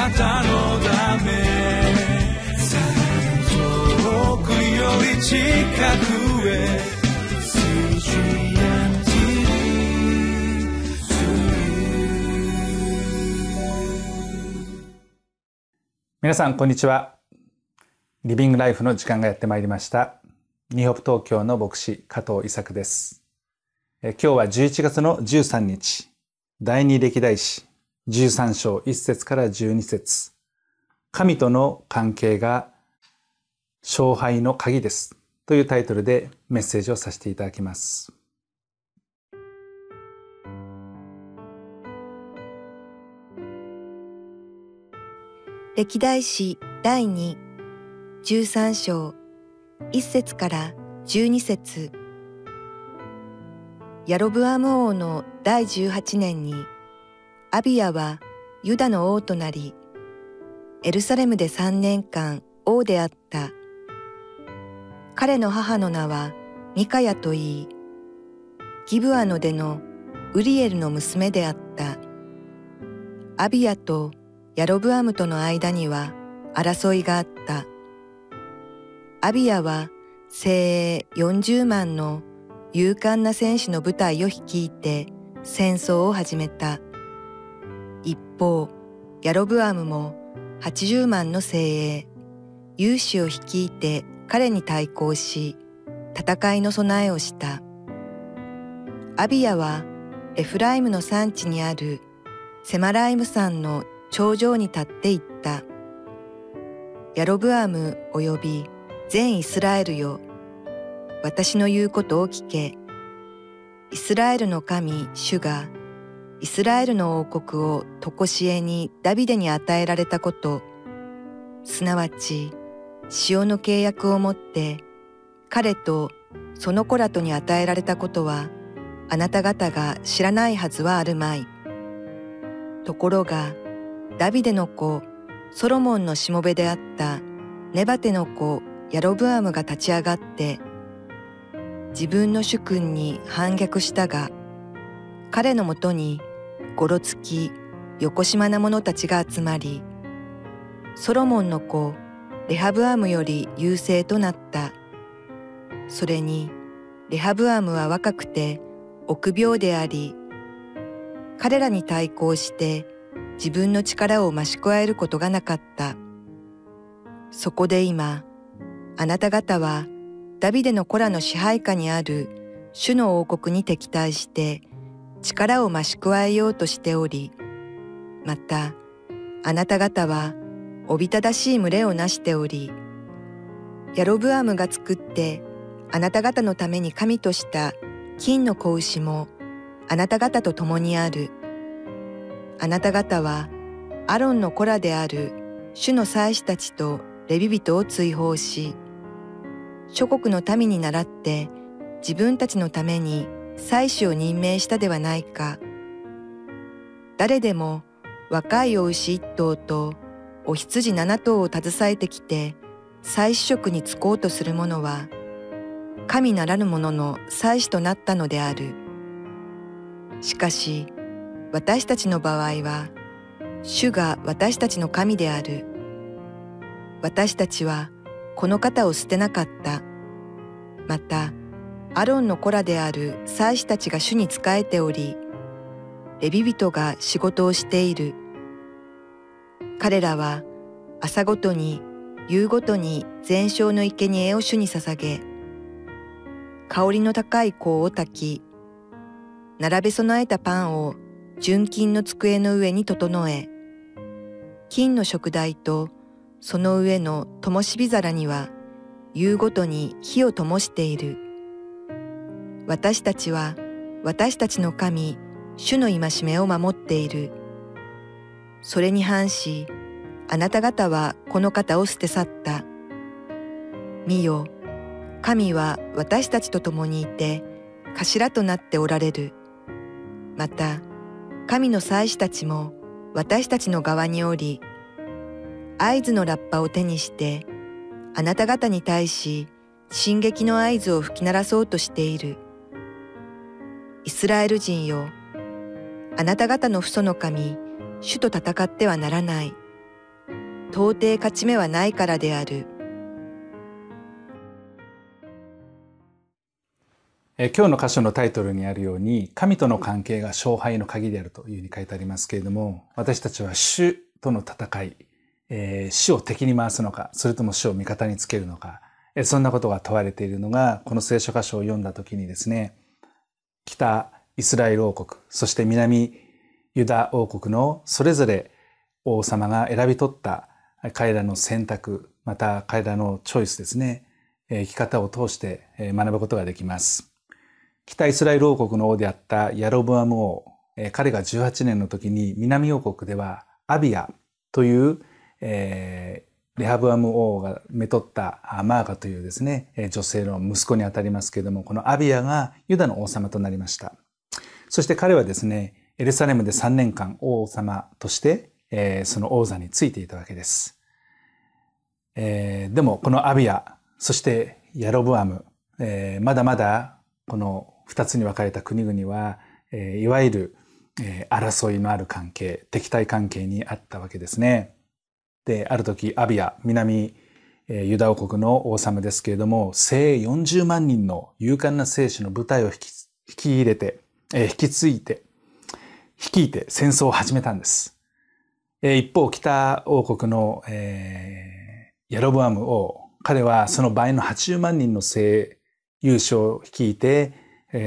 なたのため遠くより近くへ皆さんこんにちは。リビングライフの時間がやってまいりました。ニホプ東京の牧師加藤伊作です。今日は11月の13日。第二歴代史。13章1節から12節。神との関係が勝敗の鍵です。というタイトルでメッセージをさせていただきます。歴代史第2、13章、1節から12節。ヤロブアム王の第18年に、アビアはユダの王となり、エルサレムで3年間王であった。彼の母の名はミカヤといい、ギブアの出のウリエルの娘であった。アビアとヤロブアムとの間には争いがあった。アビアは精鋭40万の勇敢な戦士の部隊を率いて戦争を始めた。一方、ヤロブアムも80万の精鋭、勇士を率いて彼に対抗し、戦いの備えをした。アビアはエフライムの産地にあるセマライム山の頂上に立っていった。ヤロブアム及び全イスラエルよ。私の言うことを聞け。イスラエルの神、主が、イスラエルの王国を常しえにダビデに与えられたこと、すなわち、潮の契約をもって、彼とその子らとに与えられたことは、あなた方が知らないはずはあるまい。ところが、ダビデの子ソロモンのしもべであったネバテの子ヤロブアムが立ち上がって自分の主君に反逆したが彼のもとにごろつきよこしまな者たちが集まりソロモンの子レハブアムより優勢となったそれにレハブアムは若くて臆病であり彼らに対抗して自分の力を増し加えることがなかった。そこで今、あなた方はダビデの子らの支配下にある主の王国に敵対して力を増し加えようとしており、またあなた方はおびただしい群れをなしており、ヤロブアムが作ってあなた方のために神とした金の子牛もあなた方と共にある。あなた方はアロンの子らである主の祭司たちとレビ人を追放し、諸国の民に倣って自分たちのために祭司を任命したではないか。誰でも若いお牛一頭とお羊七頭を携えてきて祭司職に就こうとする者は、神ならぬ者の祭司となったのである。しかし、私たちの場合は、主が私たちの神である。私たちはこの方を捨てなかった。また、アロンの子らである祭司たちが主に仕えており、レビ人が仕事をしている。彼らは朝ごとに夕ごとに全焼の生贄を主に捧げ、香りの高い香を炊き、並べ備えたパンを純金の机の上に整え、金の食台とその上の灯火皿には夕ごとに火を灯している。私たちは私たちの神、主の戒めを守っている。それに反し、あなた方はこの方を捨て去った。見よ、神は私たちと共にいて、頭となっておられる。また、神の祭司たちも私たちの側におり、合図のラッパを手にして、あなた方に対し進撃の合図を吹き鳴らそうとしている。イスラエル人よ、あなた方の父祖の神、主と戦ってはならない。到底勝ち目はないからである。え今日の箇所のタイトルにあるように、神との関係が勝敗の鍵であるというふうに書いてありますけれども、私たちは主との戦い、えー、死を敵に回すのか、それとも死を味方につけるのか、え、そんなことが問われているのが、この聖書箇所を読んだ時にですね、北イスラエル王国、そして南ユダ王国のそれぞれ王様が選び取った彼らの選択、また彼らのチョイスですね、生き方を通して学ぶことができます。北イスラエル王国の王であったヤロブアム王、彼が18年の時に南王国ではアビアという、えー、レハブアム王がめとったマーガというですね、女性の息子にあたりますけれども、このアビアがユダの王様となりました。そして彼はですね、エルサレムで3年間王様として、その王座についていたわけです。でもこのアビア、そしてヤロブアム、まだまだこの二つに分かれた国々は、いわゆる、争いのある関係、敵対関係にあったわけですね。で、ある時、アビア、南、ユダ王国の王様ですけれども、精40万人の勇敢な兵士の部隊を引き入れて、引き継いで、率いて戦争を始めたんです。一方、北王国の、えー、ヤロブアム王、彼はその倍の80万人の精勇士を率いて、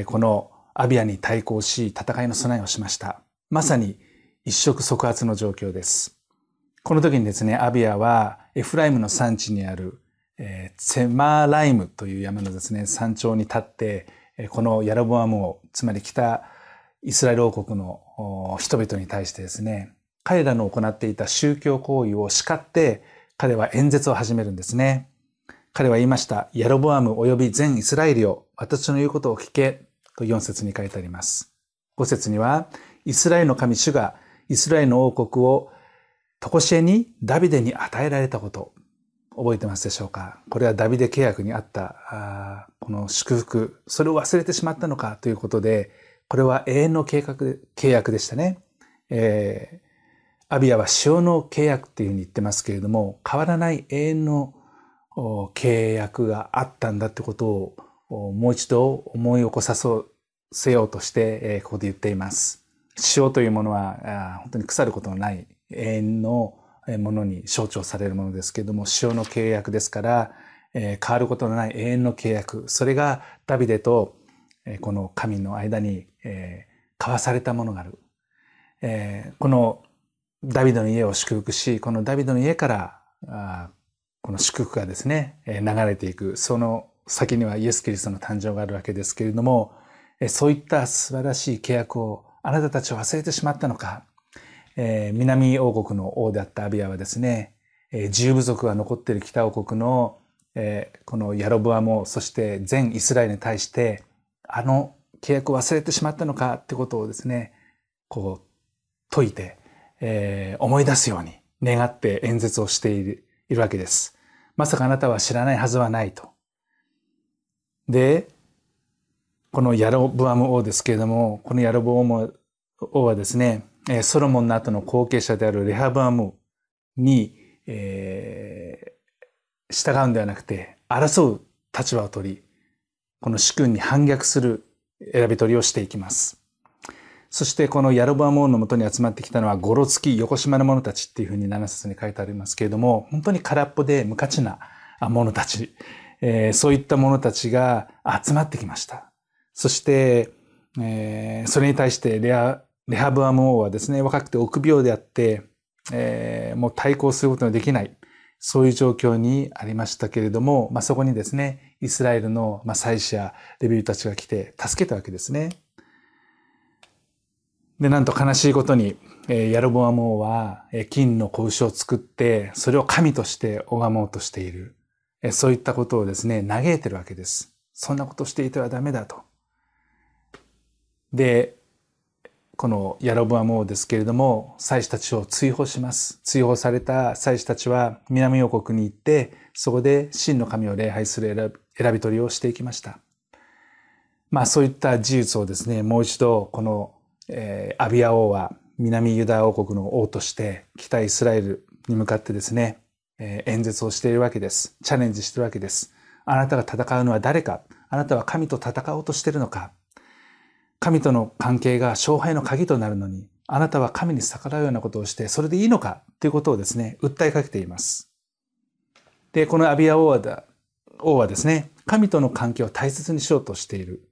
このアビアに対抗し戦いの備えをしました。まさに一触即発の状況です。この時にですね、アビアはエフライムの山地にある、えー、セマーライムという山のですね、山頂に立って、このヤロボアムを、つまり北イスラエル王国の人々に対してですね、彼らの行っていた宗教行為を叱って、彼は演説を始めるんですね。彼は言いました。ヤロボアム及び全イスラエルよ。私の言うことを聞け。と4節に書いてあります。5節には、イスラエルの神主がイスラエルの王国を常しえにダビデに与えられたこと。覚えてますでしょうか？これはダビデ契約にあったあこの祝福。それを忘れてしまったのか？ということで、これは永遠の計画契約でしたね。えー、アビアは塩の契約っていうふうに言ってますけれども、変わらない永遠の契約があったんだってことをもう一度思い起こさせようとして、ここで言っています。塩というものは本当に腐ることのない永遠のものに象徴されるものですけれども、塩の契約ですから、え変わることのない永遠の契約。それがダビデとえこの神の間にえ交わされたものがある。えこのダビデの家を祝福し、このダビデの家からこの祝福がですね、流れていく。その先にはイエス・キリストの誕生があるわけですけれども、そういった素晴らしい契約をあなたたちは忘れてしまったのか。南王国の王であったアビアはですね、十部族が残っている北王国のこのヤロブアも、そして全イスラエルに対して、あの契約を忘れてしまったのかってことをですね、こう解いて、思い出すように願って演説をしているいるわけです。まさかあなたは知らないはずはないと。で、このヤロブアム王ですけれども、このヤロブアム王はですね、ソロモンの後の後継者であるレハブアムに、えー、従うんではなくて、争う立場を取り、この主君に反逆する選び取りをしていきます。そしてこのヤロバモーンのもとに集まってきたのはゴロつき横島の者たちっていうふうに7節に書いてありますけれども、本当に空っぽで無価値な者たち、えー、そういった者たちが集まってきました。そして、えー、それに対してレアレハブアム王はですね、若くて臆病であって、えー、もう対抗することができない。そういう状況にありましたけれども、まあ、そこにですね、イスラエルの、まあ、祭司やレビューたちが来て助けたわけですね。で、なんと悲しいことに、えー、ヤロボアモーは、えー、金の子牛を作って、それを神として拝もうとしている。えー、そういったことをですね、嘆いてるわけです。そんなことしていてはダメだと。で、このヤロボアモーですけれども、祭司たちを追放します。追放された祭司たちは南王国に行って、そこで真の神を礼拝する選び取りをしていきました。まあそういった事実をですね、もう一度このえー、アビア王は南ユダ王国の王として北イスラエルに向かってですね、えー、演説をしているわけです。チャレンジしているわけです。あなたが戦うのは誰かあなたは神と戦おうとしているのか神との関係が勝敗の鍵となるのに、あなたは神に逆らうようなことをして、それでいいのかということをですね、訴えかけています。で、このアビア王は王はですね、神との関係を大切にしようとしている。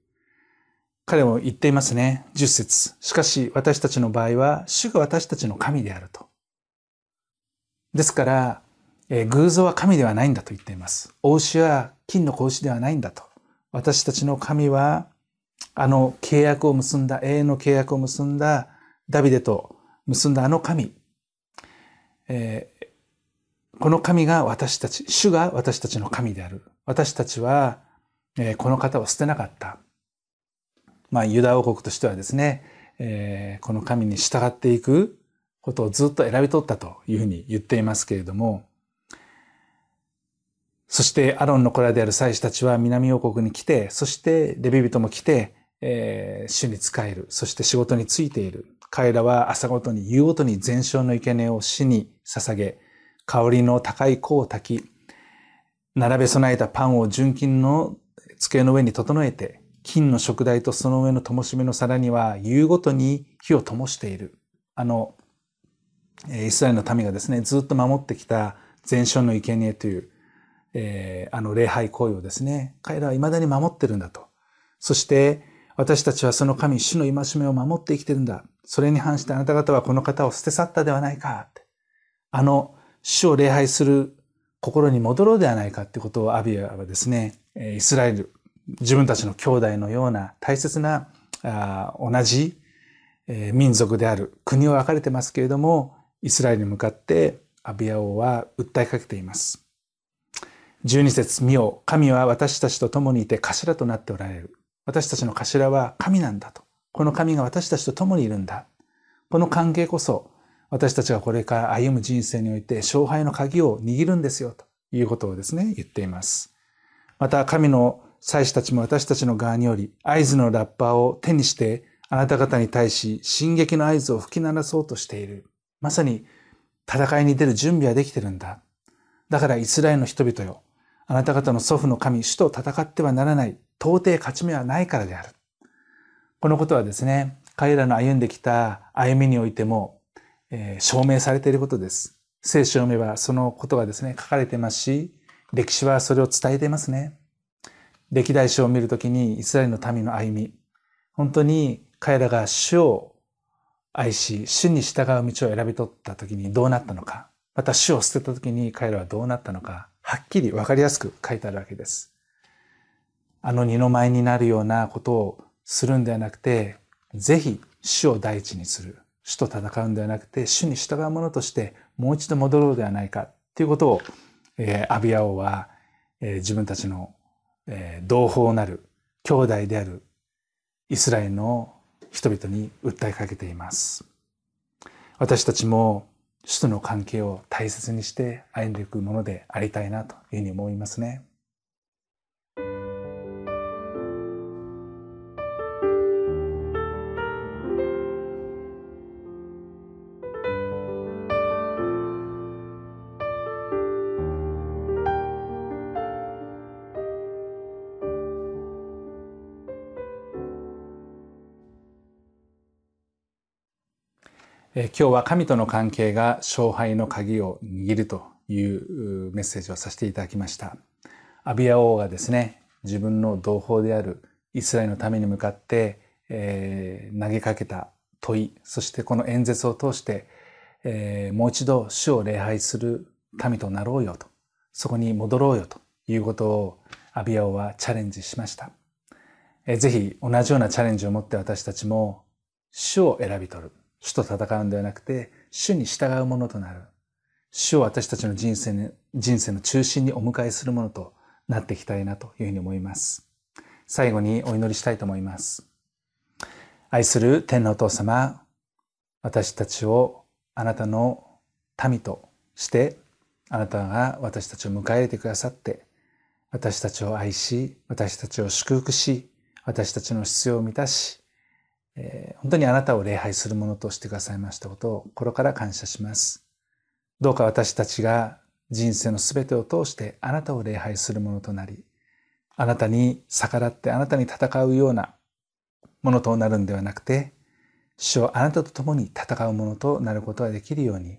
彼も言っていますね。十節。しかし私たちの場合は、主が私たちの神であると。ですから、えー、偶像は神ではないんだと言っています。王子は金の子牛ではないんだと。私たちの神は、あの契約を結んだ、永遠の契約を結んだダビデと結んだあの神。えー、この神が私たち、主が私たちの神である。私たちは、えー、この方を捨てなかった。まあ、ユダ王国としてはですね、えー、この神に従っていくことをずっと選び取ったというふうに言っていますけれども、そしてアロンの子らである祭司たちは南王国に来て、そしてレビ人も来て、えー、主に仕える。そして仕事についている。彼らは朝ごとに夕ごとに全焼の生贄を死に捧げ、香りの高い香を焚き、並べ備えたパンを純金の机の上に整えて、金の食台とその上の灯火の皿には夕ごとに火を灯している。あの、イスラエルの民がですね、ずっと守ってきた全焼の生贄という、えー、あの礼拝行為をですね、彼らは未だに守ってるんだと。そして、私たちはその神、主の戒めを守って生きてるんだ。それに反してあなた方はこの方を捨て去ったではないか。あの、主を礼拝する心に戻ろうではないかってことをアビアはですね、イスラエル、自分たちの兄弟のような大切なあ同じ民族である国を分かれてますけれども、イスラエルに向かってアビア王は訴えかけています。12節見よ、神は私たちと共にいて頭となっておられる。私たちの頭は神なんだと。この神が私たちと共にいるんだ。この関係こそ私たちがこれから歩む人生において勝敗の鍵を握るんですよということをですね、言っています。また神の祭司たちも私たちの側により合図のラッパーを手にしてあなた方に対し進撃の合図を吹き鳴らそうとしている。まさに戦いに出る準備はできてるんだ。だからイスラエルの人々よ。あなた方の祖父の神、主と戦ってはならない。到底勝ち目はないからである。このことはですね、彼らの歩んできた歩みにおいても、えー、証明されていることです。聖書を読めばそのことがですね、書かれてますし、歴史はそれを伝えていますね。歴代史を見るときにイスラエルの民の歩み、本当に彼らが主を愛し、主に従う道を選び取ったときにどうなったのか、また主を捨てたときに彼らはどうなったのか、はっきりわかりやすく書いてあるわけです。あの二の舞になるようなことをするんではなくて、ぜひ主を第一にする。主と戦うんではなくて、主に従うものとしてもう一度戻ろうではないかということを、えー、アビア王は、えー、自分たちの、えー、同胞なる兄弟であるイスラエルの人々に訴えかけています。私たちも主との関係を大切にして歩んでいくものでありたいなというふうに思いますね。今日は神との関係が勝敗の鍵を握るというメッセージをさせていただきました。アビア王がですね、自分の同胞であるイスラエルのために向かって、えー、投げかけた問い、そしてこの演説を通して、えー、もう一度主を礼拝する民となろうよと、そこに戻ろうよということをアビア王はチャレンジしました。えー、ぜひ同じようなチャレンジを持って私たちも主を選び取る。主と戦うんではなくて、主に従うものとなる。主を私たちの人生に、人生の中心にお迎えするものとなっていきたいなというふうに思います。最後にお祈りしたいと思います。愛する天のお父様、私たちをあなたの民として、あなたが私たちを迎え入れてくださって、私たちを愛し、私たちを祝福し、私たちの必要を満たし、えー、本当にあなたを礼拝するものとしてくださいましたことを心から感謝します。どうか私たちが人生のすべてを通してあなたを礼拝するものとなり、あなたに逆らってあなたに戦うようなものとなるんではなくて、主をあなたと共に戦うものとなることができるように、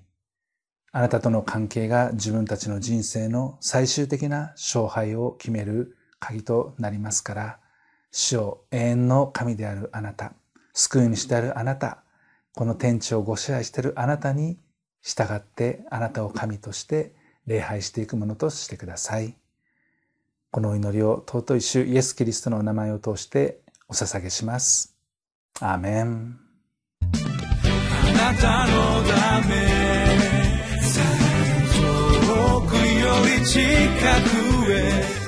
あなたとの関係が自分たちの人生の最終的な勝敗を決める鍵となりますから、主を永遠の神であるあなた、救い主であるあなた、この天地をご支配しているあなたに従ってあなたを神として礼拝していくものとしてください。このお祈りを尊い主イエス・キリストのお名前を通してお捧げします。アーメン。あなたのため遠くより近くへ